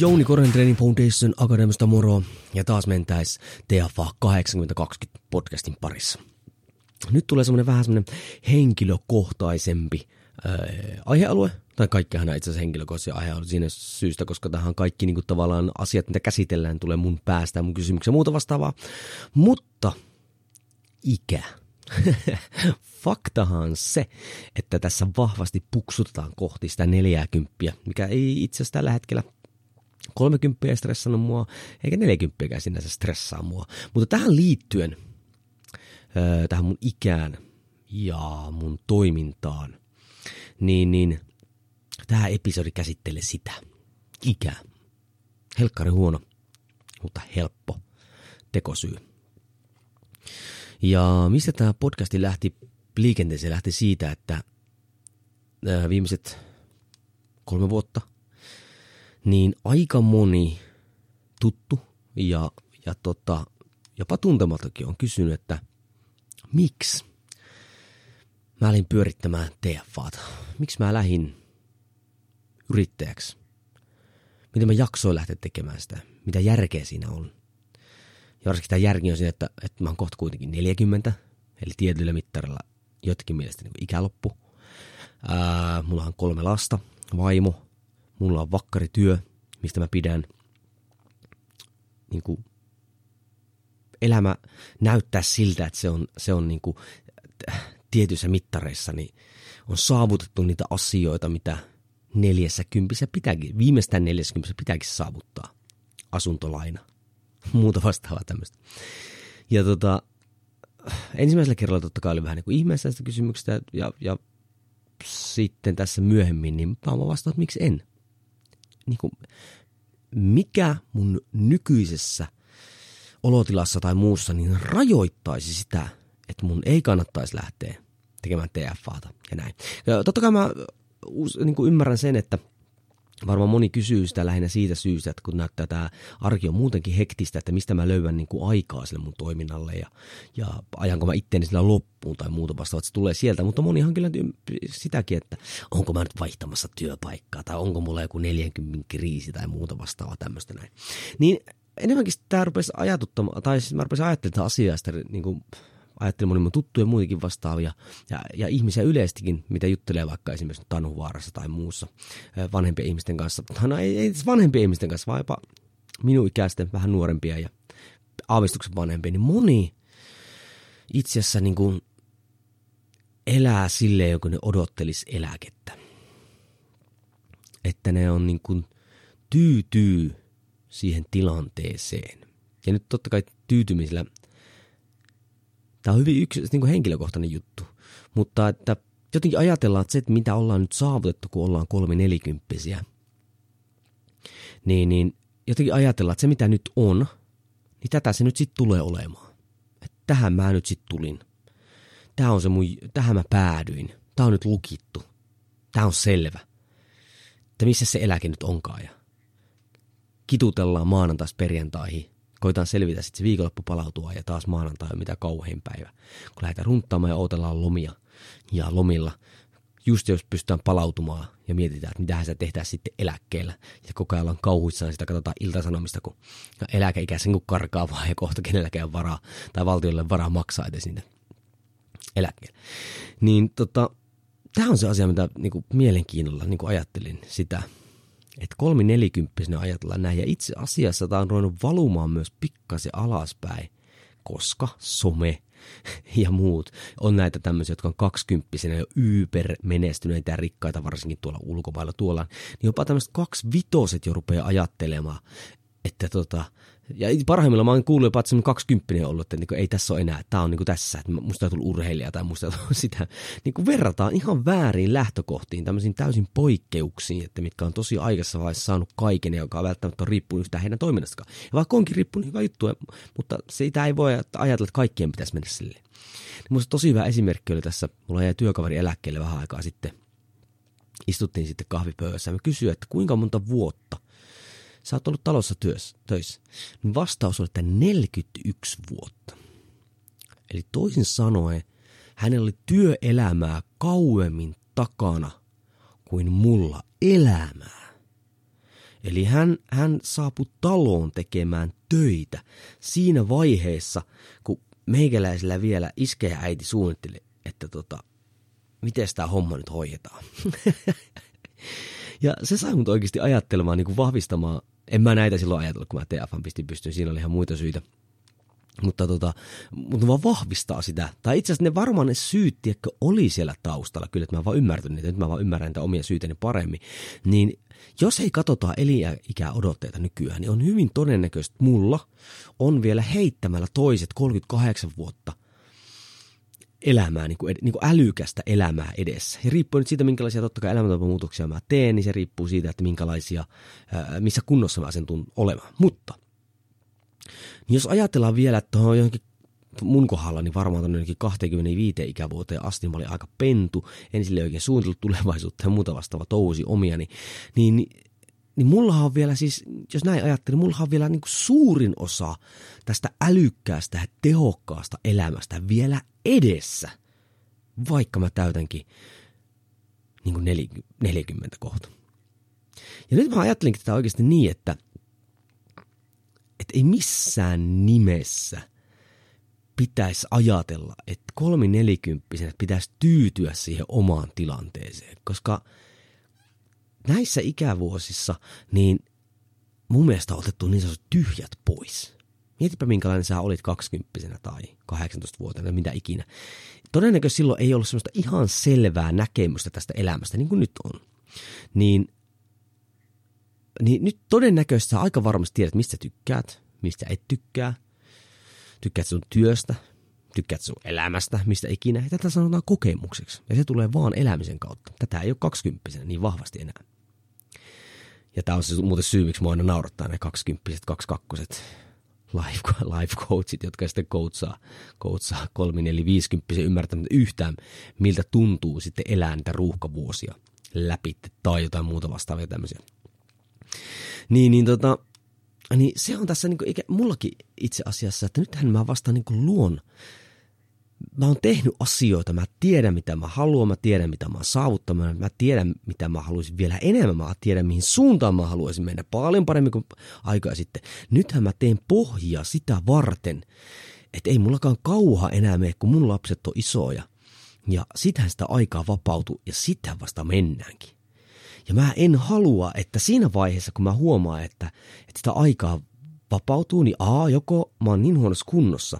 Jouni Koren Training Foundation Akademista moro ja taas mentäis TFA 8020 podcastin parissa. Nyt tulee semmonen vähän semmonen henkilökohtaisempi ää, aihealue, tai kaikkihan itse asiassa henkilökohtaisia aihealue siinä syystä, koska tähän kaikki niinku tavallaan asiat, mitä käsitellään, tulee mun päästä, mun kysymyksiä muuta vastaavaa. Mutta ikä. Faktahan se, että tässä vahvasti puksutetaan kohti sitä 40, mikä ei itse asiassa tällä hetkellä 30 ei stressannut mua, eikä 40 sinänsä stressaa mua. Mutta tähän liittyen, tähän mun ikään ja mun toimintaan, niin, niin tämä episodi käsittelee sitä. Ikää. Helkkari huono, mutta helppo tekosyy. Ja mistä tämä podcasti lähti liikenteeseen? Lähti siitä, että viimeiset kolme vuotta – niin aika moni tuttu ja, ja tota, jopa tuntematakin on kysynyt, että miksi mä lähdin pyörittämään TFAta? Miksi mä lähdin yrittäjäksi? Miten mä jaksoin lähteä tekemään sitä? Mitä järkeä siinä on? Ja varsinkin tämä järki on siinä, että, että mä oon kohta kuitenkin 40, eli tietyllä mittarilla jotkin mielestä niin ikäloppu. Ää, mulla on kolme lasta, vaimo, mulla on vakkarityö, mistä mä pidän. Niin kuin, elämä näyttää siltä, että se on, se on niin kuin, tietyissä mittareissa niin on saavutettu niitä asioita, mitä neljässä kympissä pitääkin, viimeistään neljässä kympissä pitääkin saavuttaa. Asuntolaina, muuta vastaavaa tämmöistä. Ja tota, ensimmäisellä kerralla totta kai oli vähän niin kuin ihmeessä sitä kysymyksestä, ja, ja sitten tässä myöhemmin, niin mä vastaan, että miksi en niin kuin, mikä mun nykyisessä olotilassa tai muussa niin rajoittaisi sitä, että mun ei kannattaisi lähteä tekemään TFAta ja näin. Ja totta kai mä niin kuin ymmärrän sen, että varmaan moni kysyy sitä lähinnä siitä syystä, että kun näyttää tämä arki on muutenkin hektistä, että mistä mä löydän niin kuin aikaa sille mun toiminnalle ja, ja ajanko mä itteeni sillä loppuun tai muuta vastaavat, se tulee sieltä. Mutta monihan kyllä sitäkin, että onko mä nyt vaihtamassa työpaikkaa tai onko mulla joku 40 kriisi tai muuta vastaavaa tämmöistä näin. Niin enemmänkin tämä rupesi ajatuttamaan, tai siis mä rupesin ajattelemaan asiaa sitä niin kuin ajattelin moni mun tuttuja muitakin vastaavia ja, ja ihmisiä yleistikin, mitä juttelee vaikka esimerkiksi Tanuvaarassa tai muussa vanhempien ihmisten kanssa. No ei, ei vanhempien ihmisten kanssa, vaan jopa minun ikäisten vähän nuorempia ja aavistuksen vanhempia, niin moni itse asiassa niin kuin elää silleen, joku ne odottelisi eläkettä. Että ne on niin kuin tyytyy siihen tilanteeseen. Ja nyt totta kai tyytymisellä Tämä on hyvin yksi niin kuin henkilökohtainen juttu, mutta että jotenkin ajatellaan, että se, että mitä ollaan nyt saavutettu, kun ollaan kolme nelikymppisiä, niin, niin jotenkin ajatellaan, että se mitä nyt on, niin tätä se nyt sitten tulee olemaan. Että tähän mä nyt sitten tulin. Tämä on se mun, tähän mä päädyin. Tämä on nyt lukittu. Tämä on selvä. Että missä se eläke nyt onkaan. Ja kitutellaan maanantaista perjantaihin koitaan selvitä sitten se viikonloppu palautua ja taas maanantai on mitä kauhein päivä. Kun lähdetään runttaamaan ja odotellaan lomia ja lomilla, just jos pystytään palautumaan ja mietitään, että mitähän se tehdään sitten eläkkeellä. Ja koko ajan ollaan kauhuissaan sitä, katsotaan iltasanomista, kun eläkeikäisen kun karkaa vaan ja kohta kenelläkään varaa, tai valtiolle varaa maksaa edes niitä eläkkeellä. Niin tota, tämä on se asia, mitä niin kuin, mielenkiinnolla niin kuin ajattelin sitä, että kolmi nelikymppisenä ajatellaan näin. Ja itse asiassa tämä on ruvennut valumaan myös pikkasen alaspäin, koska some ja muut on näitä tämmöisiä, jotka on kaksikymppisenä jo yper menestyneitä ja rikkaita, varsinkin tuolla ulkomailla tuolla, niin jopa tämmöiset kaksi vitoset jo rupeaa ajattelemaan, että tota, ja parhaimmillaan mä oon kuullut jopa, että 20 ollut, että niin kuin, ei tässä ole enää, tämä on niin kuin tässä, että musta on tullut urheilija tai musta on tullut sitä. Niin kuin verrataan ihan väärin lähtökohtiin, tämmöisiin täysin poikkeuksiin, että mitkä on tosi aikaisessa vaiheessa saanut kaiken, joka on välttämättä on riippunut yhtään heidän toiminnastakaan. Ja vaikka onkin riippunut hyvä juttu, mutta sitä ei voi ajatella, että kaikkien pitäisi mennä silleen. Niin musta tosi hyvä esimerkki oli tässä, mulla jäi työkaveri eläkkeelle vähän aikaa sitten. Istuttiin sitten kahvipöydässä ja kysyin, että kuinka monta vuotta sä oot ollut talossa työssä, töissä. Niin vastaus oli, että 41 vuotta. Eli toisin sanoen, hänellä oli työelämää kauemmin takana kuin mulla elämää. Eli hän, hän saapui taloon tekemään töitä siinä vaiheessa, kun meikäläisellä vielä iskeä ja äiti suunnitteli, että tota, miten tämä homma nyt hoidetaan. ja se sai mut oikeasti ajattelemaan, niin kuin vahvistamaan en mä näitä silloin ajatellut, kun mä TFN pistin pystyyn. Siinä oli ihan muita syitä. Mutta, tota, mutta vaan vahvistaa sitä. Tai itse asiassa ne varmaan ne syyt, tiedätkö, oli siellä taustalla. Kyllä, että mä vaan ymmärtänyt niitä. Nyt mä vaan ymmärrän niitä omia syytäni paremmin. Niin jos ei katsota odotteita nykyään, niin on hyvin todennäköistä, että mulla on vielä heittämällä toiset 38 vuotta – elämää, niin kuin, niin kuin älykästä elämää edessä. Ja riippuu nyt siitä, minkälaisia totta kai elämäntapamuutoksia mä teen, niin se riippuu siitä, että minkälaisia, missä kunnossa mä sen tuun olemaan. Mutta niin jos ajatellaan vielä, että on johonkin mun kohdalla, niin varmaan tuonne 25 ikävuoteen asti mä olin aika pentu, en sille oikein suunnitellut tulevaisuutta ja muuta vastaava tousi omiani, niin, niin niin mullahan on vielä siis, jos näin ajattelin, mullahan on vielä niin kuin suurin osa tästä älykkäästä ja tehokkaasta elämästä vielä edessä, vaikka mä täytänkin niin kuin 40 kohta. Ja nyt mä ajattelinkin tätä oikeasti niin, että, että ei missään nimessä pitäisi ajatella, että kolminelikymppisenä pitäisi tyytyä siihen omaan tilanteeseen, koska – näissä ikävuosissa, niin mun mielestä on otettu niin sanotut tyhjät pois. Mietipä minkälainen sä olit 20 tai 18-vuotiaana, mitä ikinä. Todennäköisesti silloin ei ollut semmoista ihan selvää näkemystä tästä elämästä, niin kuin nyt on. Niin, niin nyt todennäköisesti sä aika varmasti tiedät, mistä tykkäät, mistä et tykkää. Tykkäät sun työstä, tykkäät sun elämästä, mistä ikinä. Ja tätä sanotaan kokemukseksi. Ja se tulee vaan elämisen kautta. Tätä ei ole 20 niin vahvasti enää. Ja tämä on se muuten syy, miksi mua aina naurattaa ne 20 22 life, coachit, jotka sitten coachaa, coachaa 3, 4, 50 ymmärtämättä yhtään, miltä tuntuu sitten elää niitä ruuhkavuosia läpi tai jotain muuta vastaavia tämmöisiä. Niin, niin tota, niin se on tässä niin kuin, mullakin itse asiassa, että nythän mä vasta niin kuin luon mä oon tehnyt asioita, mä tiedän mitä mä haluan, mä tiedän mitä mä oon saavuttanut, mä tiedän mitä mä haluaisin vielä enemmän, mä tiedän mihin suuntaan mä haluaisin mennä paljon paremmin kuin aikaa sitten. Nythän mä teen pohjaa sitä varten, että ei mullakaan kauha enää mene, kun mun lapset on isoja. Ja sitähän sitä aikaa vapautuu ja sitä vasta mennäänkin. Ja mä en halua, että siinä vaiheessa, kun mä huomaan, että, että sitä aikaa vapautuu, niin A, joko mä oon niin huonossa kunnossa,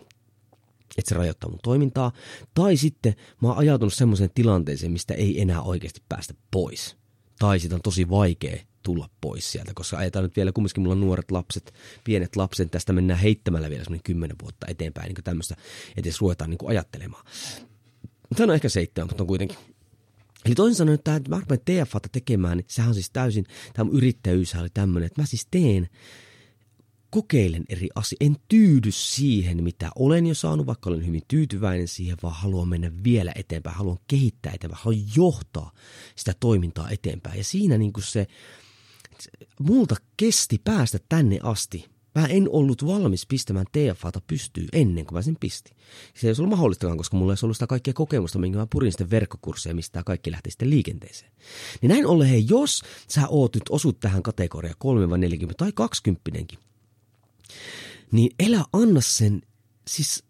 että se rajoittaa mun toimintaa, tai sitten mä oon ajautunut semmoiseen tilanteeseen, mistä ei enää oikeasti päästä pois. Tai sitä on tosi vaikea tulla pois sieltä, koska ajetaan nyt vielä kumminkin mulla on nuoret lapset, pienet lapset, tästä mennään heittämällä vielä semmoinen kymmenen vuotta eteenpäin, niin kuin tämmöistä edes ruvetaan niin kuin ajattelemaan. Tämä on ehkä seitsemän, mutta on kuitenkin. Eli toisin sanoen, että mä rupean TFAta tekemään, niin sehän on siis täysin, tämä yrittäjyys oli tämmöinen, että mä siis teen kokeilen eri asioita. En tyydy siihen, mitä olen jo saanut, vaikka olen hyvin tyytyväinen siihen, vaan haluan mennä vielä eteenpäin, haluan kehittää eteenpäin, haluan johtaa sitä toimintaa eteenpäin. Ja siinä niin kuin se, multa kesti päästä tänne asti. Mä en ollut valmis pistämään TFAta pystyyn ennen kuin mä sen pistin. Se ei olisi ollut mahdollistakaan, koska mulla ei ollut sitä kaikkea kokemusta, minkä mä purin sitten verkkokursseja, mistä tämä kaikki lähti sitten liikenteeseen. Niin näin ollen, hei, jos sä oot nyt osut tähän kategoriaan 3 40 tai 20 niin elä anna sen, siis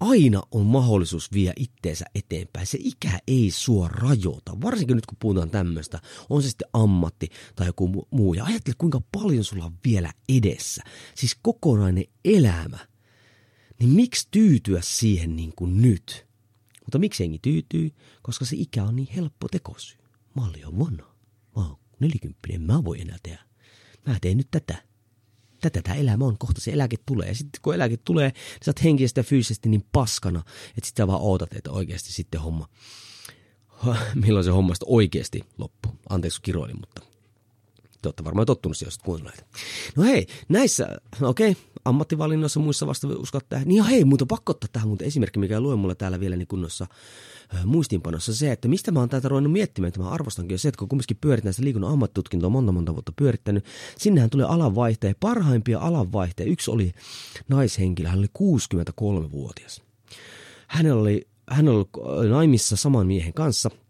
aina on mahdollisuus vie itteensä eteenpäin. Se ikä ei sua rajoita, varsinkin nyt kun puhutaan tämmöistä, on se sitten ammatti tai joku muu. Ja ajattele, kuinka paljon sulla on vielä edessä. Siis kokonainen elämä. Niin miksi tyytyä siihen niin kuin nyt? Mutta miksi engi tyytyy? Koska se ikä on niin helppo tekosyy. Mä olin jo vanha. Mä oon nelikymppinen, mä voin enää tehdä. Mä teen nyt tätä. Tätä tämä elämä on, kohta se eläke tulee. Ja sitten kun eläke tulee, niin sä oot henkisesti ja fyysisesti niin paskana, että sitten vaan ootat, että oikeasti sitten homma, milloin se hommasta oikeasti loppu. Anteeksi kiroilin, mutta te olette varmaan tottunut siihen, jos. No hei, näissä, okei, okay, ammattivalinnoissa muissa vasta uskot tähän. Niin hei, mutta pakko ottaa tähän mutta esimerkki, mikä luen mulle täällä vielä niin kunnossa muistiinpanossa se, että mistä mä oon täältä ruvennut miettimään, että mä arvostankin jo se, että kun kumminkin pyörit näistä liikunnan ammattitutkintoa monta monta vuotta pyörittänyt, sinnehän tulee alanvaihtaja, parhaimpia alanvaihtajia. Yksi oli naishenkilö, hän oli 63-vuotias. Hänellä oli, hän oli naimissa saman miehen kanssa –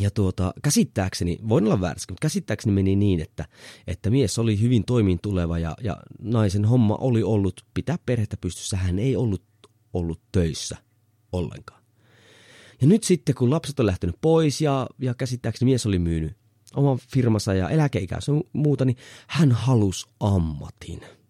ja tuota, käsittääkseni, voin olla väärässä, mutta käsittääkseni meni niin, että, että mies oli hyvin toimin tuleva ja, ja naisen homma oli ollut pitää perhettä pystyssä. Hän ei ollut ollut töissä ollenkaan. Ja nyt sitten, kun lapset on lähtenyt pois ja, ja käsittääkseni mies oli myynyt oman firmansa ja eläkeikänsä muuta, niin hän halusi ammatin –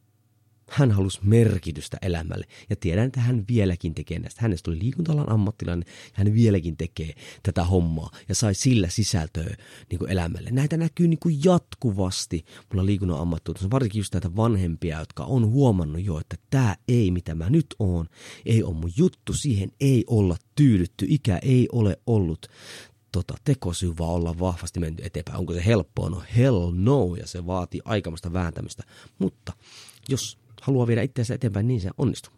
hän halusi merkitystä elämälle ja tiedän, että hän vieläkin tekee näistä. Hänestä tuli liikuntalan ammattilainen ja hän vieläkin tekee tätä hommaa ja sai sillä sisältöä niin kuin elämälle. Näitä näkyy niin kuin jatkuvasti mulla liikunnan ammattilainen, varsinkin just näitä vanhempia, jotka on huomannut jo, että tämä ei mitä mä nyt oon, ei ole mun juttu, siihen ei olla tyydytty, ikä ei ole ollut tota, tekosyy, vaan olla vahvasti menty eteenpäin. Onko se helppoa? No hell no, ja se vaatii aikamasta vääntämistä. Mutta jos haluaa viedä itseänsä eteenpäin, niin se onnistuu.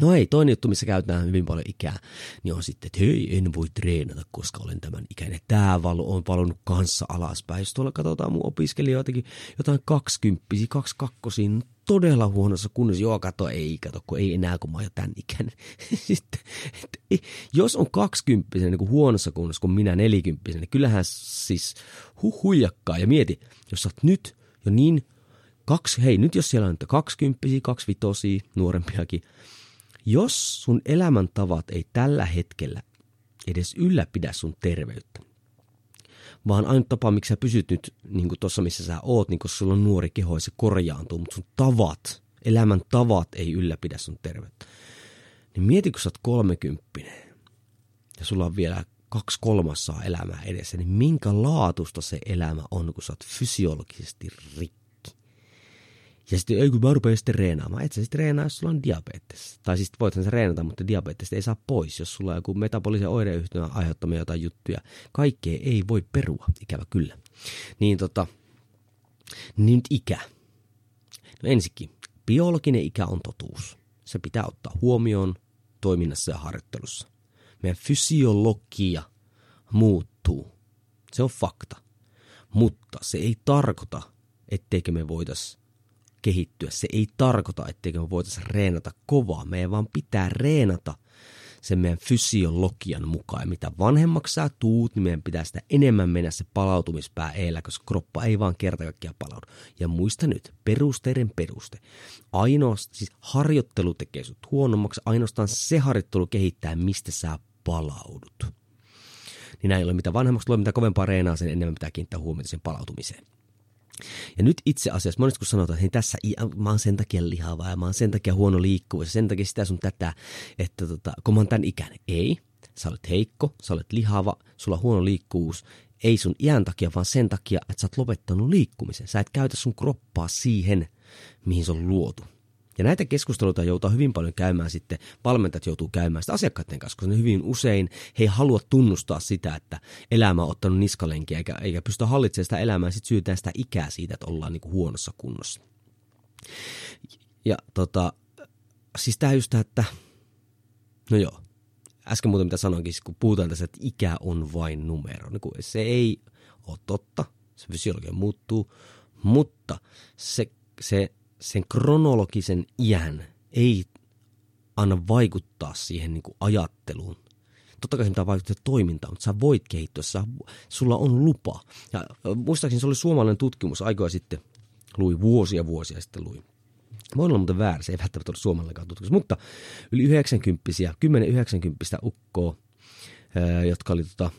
No ei, toinen juttu, missä käytetään hyvin paljon ikää, niin on sitten, että hei, en voi treenata, koska olen tämän ikäinen. Tämä valu on valunut kanssa alaspäin. Jos tuolla katsotaan mun opiskelijoitakin, jotain kaksikymppisiä, kaksi kakkosia, todella huonossa kunnossa. Joo, kato, ei, kato, kun ei enää, kun mä oon jo tämän ikäinen. Sitten, että, jos on kaksikymppisen niin kuin huonossa kunnossa kuin minä nelikymppisen, niin kyllähän siis hu huijakkaa. Ja mieti, jos sä oot nyt jo niin kaksi, hei nyt jos siellä on kaksikymppisiä, kaksivitosia, nuorempiakin, jos sun elämäntavat ei tällä hetkellä edes ylläpidä sun terveyttä, vaan ainut tapa, miksi sä pysyt nyt niin tuossa, missä sä oot, niin koska sulla on nuori keho ja se korjaantuu, mutta sun tavat, elämän tavat ei ylläpidä sun terveyttä. Niin mieti, kun sä oot kolmekymppinen ja sulla on vielä kaksi kolmassaa elämää edessä, niin minkä laatusta se elämä on, kun sä oot fysiologisesti rikki ja sitten, ei kun mä rupean sitten reenaamaan. Et sä sitten reenaa, jos sulla on diabetes. Tai siis voithan sä reenata, mutta diabetes ei saa pois, jos sulla on joku metabolisen oireyhtymän aiheuttamia jotain juttuja. Kaikkea ei voi perua, ikävä kyllä. Niin tota, niin nyt ikä. No ensikin, biologinen ikä on totuus. Se pitää ottaa huomioon toiminnassa ja harjoittelussa. Meidän fysiologia muuttuu. Se on fakta. Mutta se ei tarkoita, etteikö me voitaisiin kehittyä. Se ei tarkoita, etteikö me voitaisiin reenata kovaa. Meidän vaan pitää reenata sen meidän fysiologian mukaan. Ja mitä vanhemmaksi sä tuut, niin meidän pitää sitä enemmän mennä se palautumispää eellä, koska kroppa ei vaan kerta kaikkiaan palaudu. Ja muista nyt, perusteiden peruste. Ainoastaan, siis harjoittelu tekee sut huonommaksi, ainoastaan se harjoittelu kehittää, mistä sä palaudut. Niin näin ei ole mitä vanhemmaksi tulee, mitä kovempaa reenaa, sen enemmän pitää kiinnittää huomiota sen palautumiseen. Ja nyt itse asiassa, monesti kun sanotaan, että hei, tässä mä oon sen takia lihava ja mä oon sen takia huono liikkuva ja sen takia sitä sun tätä, että tota, kun mä oon tämän ikäinen. Ei, sä olet heikko, sä olet lihava, sulla on huono liikkuvuus, ei sun iän takia, vaan sen takia, että sä oot lopettanut liikkumisen. Sä et käytä sun kroppaa siihen, mihin se on luotu. Ja näitä keskusteluita joutuu hyvin paljon käymään sitten, valmentajat joutuu käymään sitä asiakkaiden kanssa, koska ne hyvin usein he ei halua tunnustaa sitä, että elämä on ottanut niskalenkiä eikä, eikä pysty hallitsemaan sitä elämää, sitten syytään sitä ikää siitä, että ollaan niin kuin huonossa kunnossa. Ja tota, siis tämä just että, no joo, äsken muuten mitä sanoinkin, kun puhutaan tässä, että ikä on vain numero, niin se ei ole totta, se fysiologia muuttuu, mutta se, se sen kronologisen iän ei anna vaikuttaa siihen niin kuin ajatteluun. Totta kai se pitää vaikuttaa toimintaan, mutta sä voit kehittyä, sä, sulla on lupa. Ja muistaakseni se oli suomalainen tutkimus aikoja sitten, lui vuosia vuosia sitten lui. Voi olla muuten väärä, se ei välttämättä ole suomalainen tutkimus, mutta yli 90 10-90 ukkoa, jotka oli tota,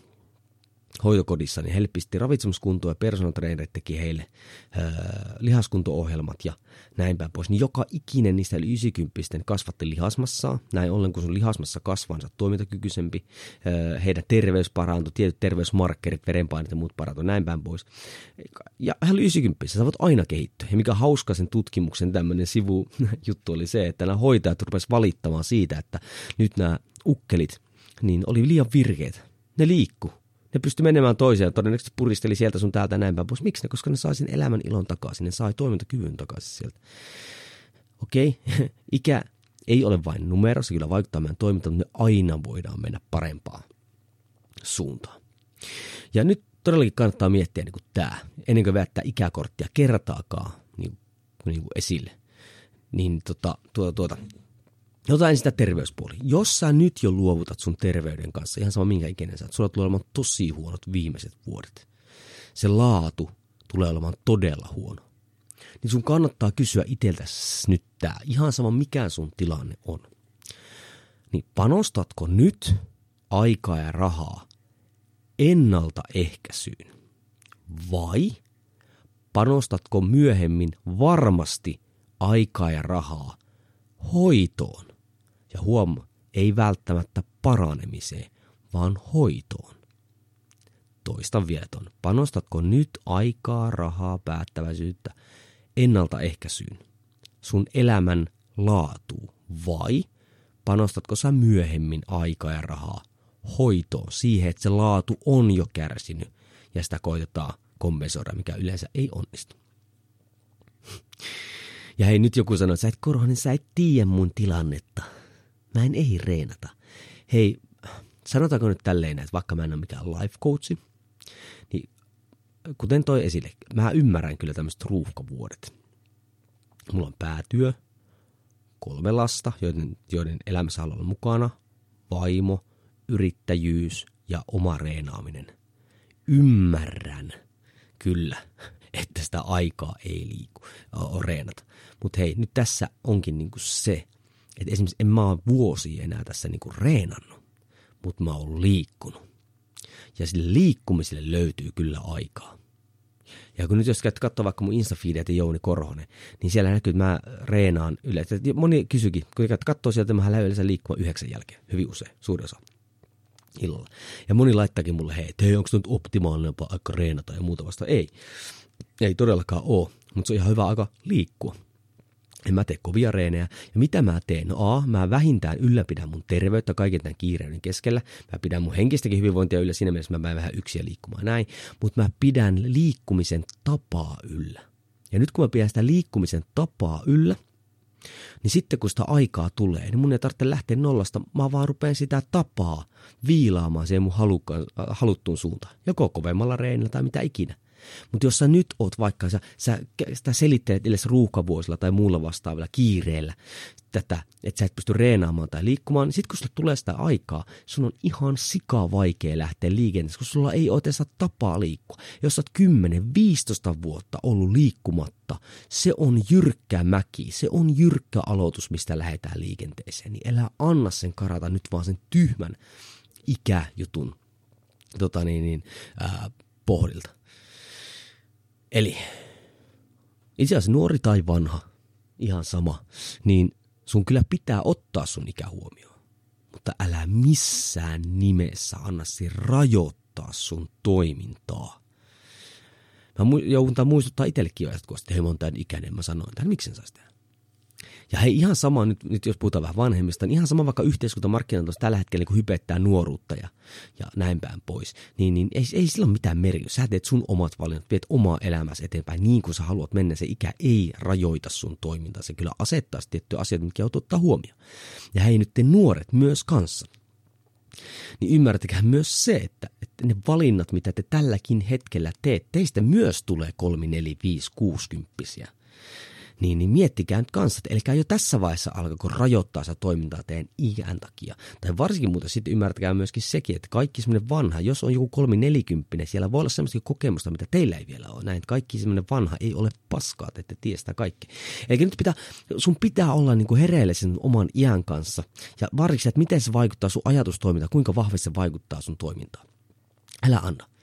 hoitokodissa, niin heille pisti ravitsemuskuntoa ja personal teki heille öö, lihaskunto-ohjelmat ja näin päin pois. Niin joka ikinen niistä yli 90 kasvatti lihasmassaa. Näin ollen, kun sun lihasmassa kasvaa, niin toimintakykyisempi. Öö, heidän terveys parantui, tietyt terveysmarkkerit, verenpainot ja muut parantui, näin päin pois. Ja hän oli 90, sä voit aina kehittyä. Ja mikä hauska sen tutkimuksen tämmöinen sivujuttu oli se, että nämä hoitajat rupesivat valittamaan siitä, että nyt nämä ukkelit, niin oli liian virkeitä. Ne liikku ne pysty menemään toiseen, todennäköisesti puristeli sieltä sun täältä näin päin pois. Miksi ne? Koska ne sai sen elämän ilon takaisin, ne sai toimintakyvyn takaisin sieltä. Okei, okay. ikä ei ole vain numero, se kyllä vaikuttaa meidän toimintaan, mutta me aina voidaan mennä parempaan suuntaan. Ja nyt todellakin kannattaa miettiä niin kuin tämä, ennen kuin väittää ikäkorttia kertaakaan niin, niin kuin esille. Niin tota, tuota, tuota, Ensin sitä terveyspuoli. Jos sä nyt jo luovutat sun terveyden kanssa, ihan sama minkä ikinä sä sulla tulee olemaan tosi huonot viimeiset vuodet. Se laatu tulee olemaan todella huono. Niin sun kannattaa kysyä itseltäsi nyt tää, ihan sama mikä sun tilanne on. Niin panostatko nyt aikaa ja rahaa ennaltaehkäisyyn? Vai panostatko myöhemmin varmasti aikaa ja rahaa hoitoon? Ja huom, ei välttämättä paranemiseen, vaan hoitoon. Toistan vielä ton. Panostatko nyt aikaa, rahaa, päättäväisyyttä ennaltaehkäisyyn, sun elämän laatu vai panostatko sä myöhemmin aikaa ja rahaa hoitoon siihen, että se laatu on jo kärsinyt ja sitä koitetaan kompensoida, mikä yleensä ei onnistu. Ja hei, nyt joku sanoo, että sä et Korhonen, sä et tiedä mun tilannetta. Mä en ei reenata. Hei, sanotaanko nyt tälleen, että vaikka mä en ole mikään life coachi, niin kuten toi esille, mä ymmärrän kyllä tämmöiset ruuhkavuodet. Mulla on päätyö, kolme lasta, joiden, joiden elämässä haluaa olla mukana, vaimo, yrittäjyys ja oma reenaaminen. Ymmärrän kyllä, että sitä aikaa ei liiku, ole reenata. Mutta hei, nyt tässä onkin niinku se, että esimerkiksi en mä ole vuosia enää tässä niinku reenannut, mutta mä oon liikkunut. Ja sille liikkumiselle löytyy kyllä aikaa. Ja kun nyt jos käyt katsoa vaikka mun insta ja Jouni Korhonen, niin siellä näkyy, että mä reenaan yleensä. Moni kysyikin, kun käyt katsoo sieltä, mä lähden yleensä liikkumaan yhdeksän jälkeen, hyvin usein, suurin osa illalla. Ja moni laittakin mulle, hei, hei onko nyt optimaalinen aika reenata ja muuta vasta. Ei, ei todellakaan ole, mutta se on ihan hyvä aika liikkua. En mä tee kovia reenejä. Ja mitä mä teen? No A, mä vähintään ylläpidän mun terveyttä kaiken tämän kiireyden keskellä. Mä pidän mun henkistäkin hyvinvointia yllä, siinä mielessä mä menen vähän yksiä liikkumaan näin. Mutta mä pidän liikkumisen tapaa yllä. Ja nyt kun mä pidän sitä liikkumisen tapaa yllä, niin sitten kun sitä aikaa tulee, niin mun ei tarvitse lähteä nollasta, mä vaan rupean sitä tapaa viilaamaan siihen mun haluttuun suuntaan. Joko kovemmalla reenillä tai mitä ikinä. Mutta jos sä nyt oot vaikka, sä, sä sitä selittelet edes ruuhkavuosilla tai muulla vastaavilla kiireellä tätä, että sä et pysty reenaamaan tai liikkumaan, niin sit kun sulle tulee sitä aikaa, sun on ihan sika vaikea lähteä liikenteeseen, kun sulla ei ole tapaa liikkua. Jos sä oot 10-15 vuotta ollut liikkumatta, se on jyrkkä mäki, se on jyrkkä aloitus, mistä lähdetään liikenteeseen. Niin älä anna sen karata nyt vaan sen tyhmän ikäjutun tota niin, niin, ää, pohdilta. Eli itse asiassa nuori tai vanha, ihan sama, niin sun kyllä pitää ottaa sun ikä huomioon. Mutta älä missään nimessä anna rajoittaa sun toimintaa. Mä joudun muistuttaa itsellekin jo että hei, mä oon tämän ikäinen, mä sanoin tämän, miksi en saisi tehdä? Ja hei, ihan sama, nyt, nyt jos puhutaan vähän vanhemmista, niin ihan sama vaikka yhteiskuntamarkkinat tällä hetkellä niin hypettää nuoruutta ja, ja näin päin pois, niin, niin ei, ei sillä ole mitään merkitystä. Sä teet sun omat valinnat, viet omaa elämässä eteenpäin niin kuin sä haluat mennä. Se ikä ei rajoita sun toimintaa, se kyllä asettaa tiettyjä asioita, mitkä joutuu ottaa huomioon. Ja hei nyt te nuoret myös kanssa niin ymmärtäkää myös se, että, että ne valinnat, mitä te tälläkin hetkellä teet, teistä myös tulee 3, 4, 5, 60 niin, niin miettikää nyt kanssa, että elkää jo tässä vaiheessa alkako rajoittaa sitä toimintaa teidän iän takia. Tai varsinkin muuten sitten ymmärtäkää myöskin sekin, että kaikki semmoinen vanha, jos on joku kolmi nelikymppinen, siellä voi olla semmoista kokemusta, mitä teillä ei vielä ole. Näin, että kaikki semmoinen vanha ei ole paskaa, että ette tiedä sitä kaikki. Eli nyt pitää, sun pitää olla niin kuin hereillä sen oman iän kanssa. Ja varsinkin, että miten se vaikuttaa sun ajatustoimintaan, kuinka vahvasti se vaikuttaa sun toimintaan. Älä anna.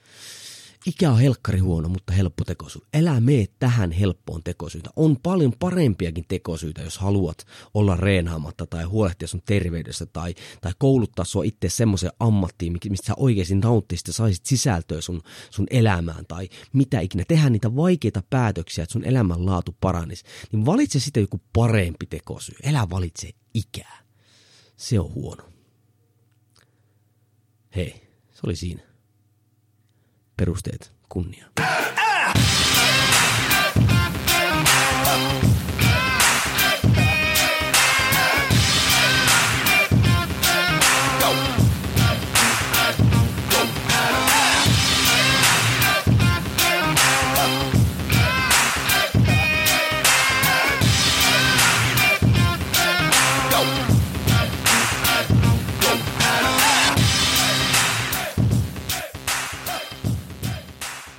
Ikä on helkkari huono, mutta helppo tekosyy. Älä mene tähän helppoon tekosyytä. On paljon parempiakin tekosyitä, jos haluat olla reenaamatta tai huolehtia sun terveydestä tai, tai kouluttaa sua itse semmoiseen ammattiin, mistä sä oikeasti nauttisit ja saisit sisältöä sun, sun elämään tai mitä ikinä. Tehdä niitä vaikeita päätöksiä, että sun elämänlaatu paranisi. Niin valitse sitten joku parempi tekosyy. Älä valitse ikää. Se on huono. Hei, se oli siinä. Perusteet kunnia.